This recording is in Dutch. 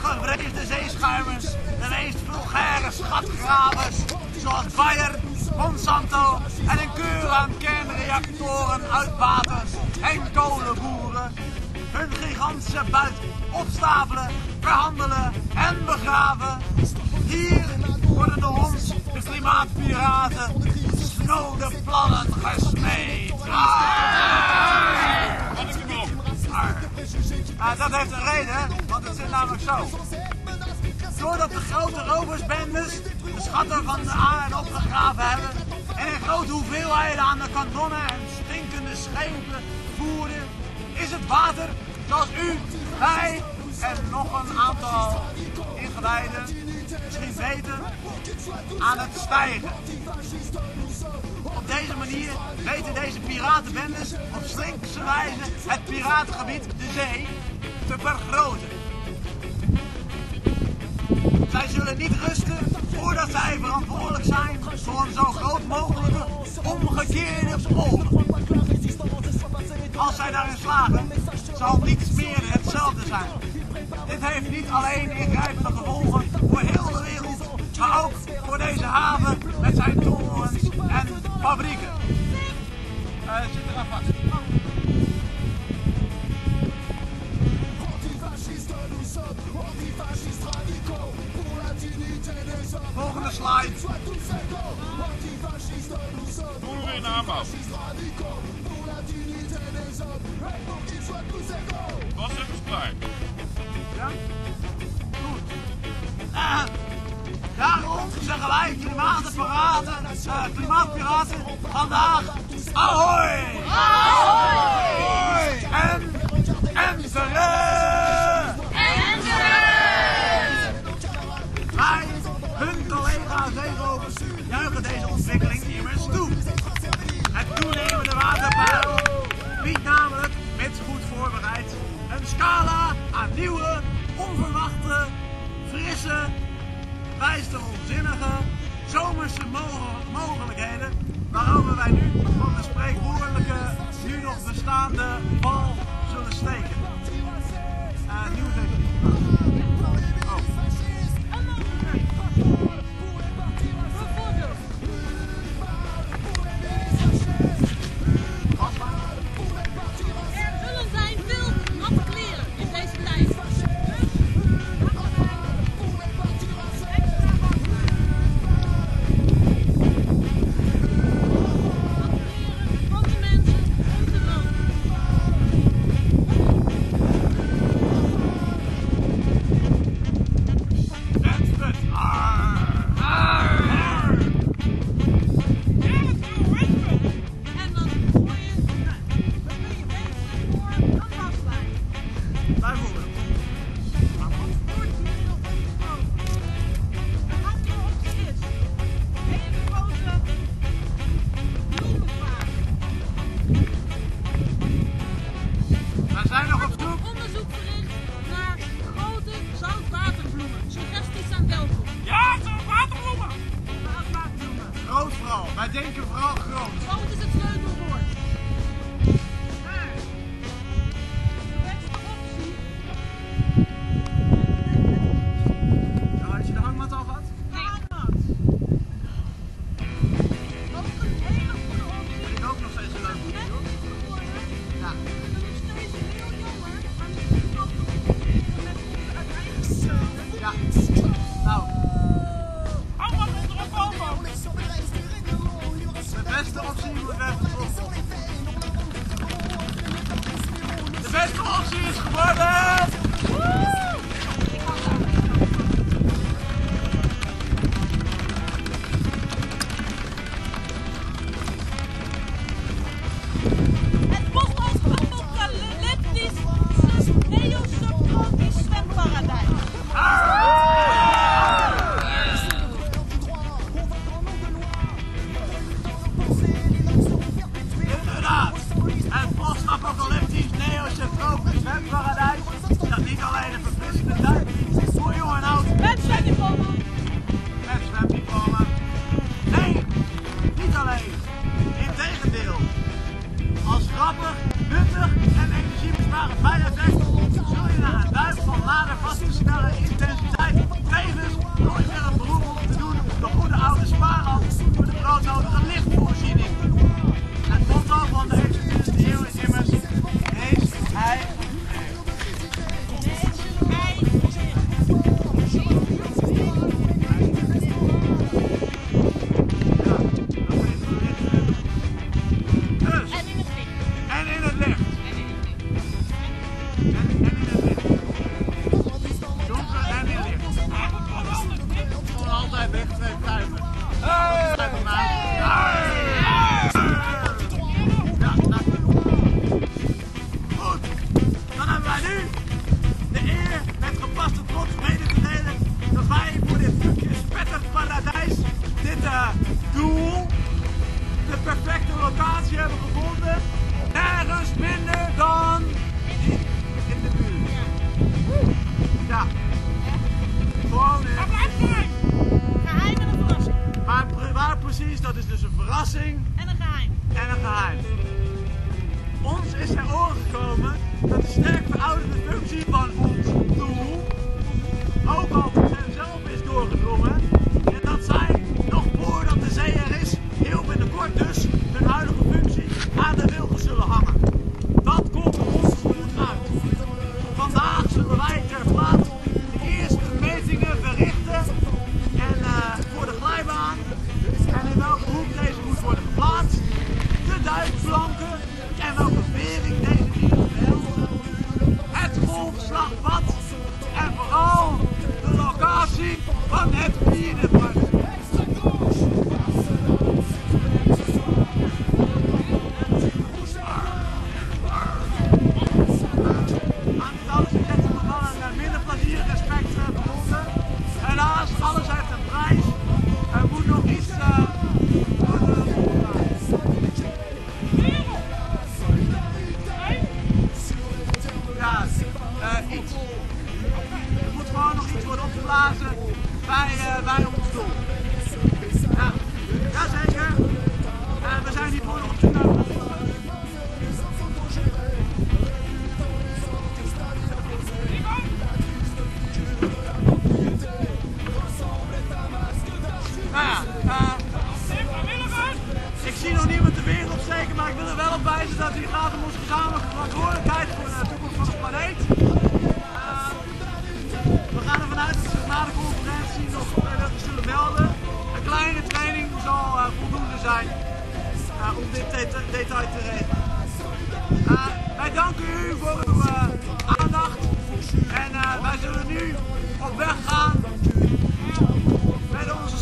gevreesde zeeschuimers, de meest vulgaire schatgravers, zoals Bayer, Monsanto en een keur aan kernreactoren, uitbaters en kolenboeren, hun gigantische buit opstapelen, verhandelen en begraven. Hier worden door ons, de klimaatpiraten, snode plannen gesmeed. Ah, dat heeft een reden, want het zit namelijk zo. Doordat de grote roversbendes de schatten van de aarde opgegraven hebben en in grote hoeveelheden aan de kanonnen en stinkende schepen voeren, is het water, zoals u, wij en nog een aantal ingewijden misschien weten, aan het stijgen. Op deze manier weten deze piratenbendes op slinkse wijze het piratengebied, de zee, te vergroten. Zij zullen niet rusten voordat zij verantwoordelijk zijn voor een zo groot mogelijke omgekeerde golf. Als zij daarin slagen, zal niets meer hetzelfde zijn. Dit heeft niet alleen ingrijpende gevolgen voor heel de wereld, maar ook voor deze haven met zijn torens en fabrieken. Uh, zit er. Zeggen wij klimaatpiraten, uh, klimaatpiraten vandaag ahoy! Ahoy! En, en terug! En terug! Wij, hun collega's zeerovers, juichen deze ontwikkeling immers toe. Het toenemende waterpeil biedt namelijk, mits goed voorbereid, een scala aan nieuwe, onverwachte, frisse, bijster onzinnige, zomerse mo- mogelijkheden waarover wij nu van de spreekwoordelijke, nu nog bestaande val zullen steken. Uh, Wij denken vooral groot. Groot X, comanda! snelle intensiteit van trainers. Nooit meer een beroep om te doen. De goede oude spaarland voor de broodnodige lichtvoorziening. Het motto van de 21e is immers Is Hij, de perfecte locatie hebben gevonden. Nergens minder dan in de buurt. Ja. Gewoon. een Geheim en een verrassing. Maar waar precies, dat is dus een verrassing. En een geheim. En een geheim. Ons is er oren gekomen dat de sterk verouderde functie van ons doel ook al opgeblazen bij, eh, bij nog vrijwilligers zullen melden. Een kleine training zal eh, voldoende zijn eh, om dit det- detail te regelen. Eh, wij danken u voor uw aandacht en wij zullen nu op weg gaan met onze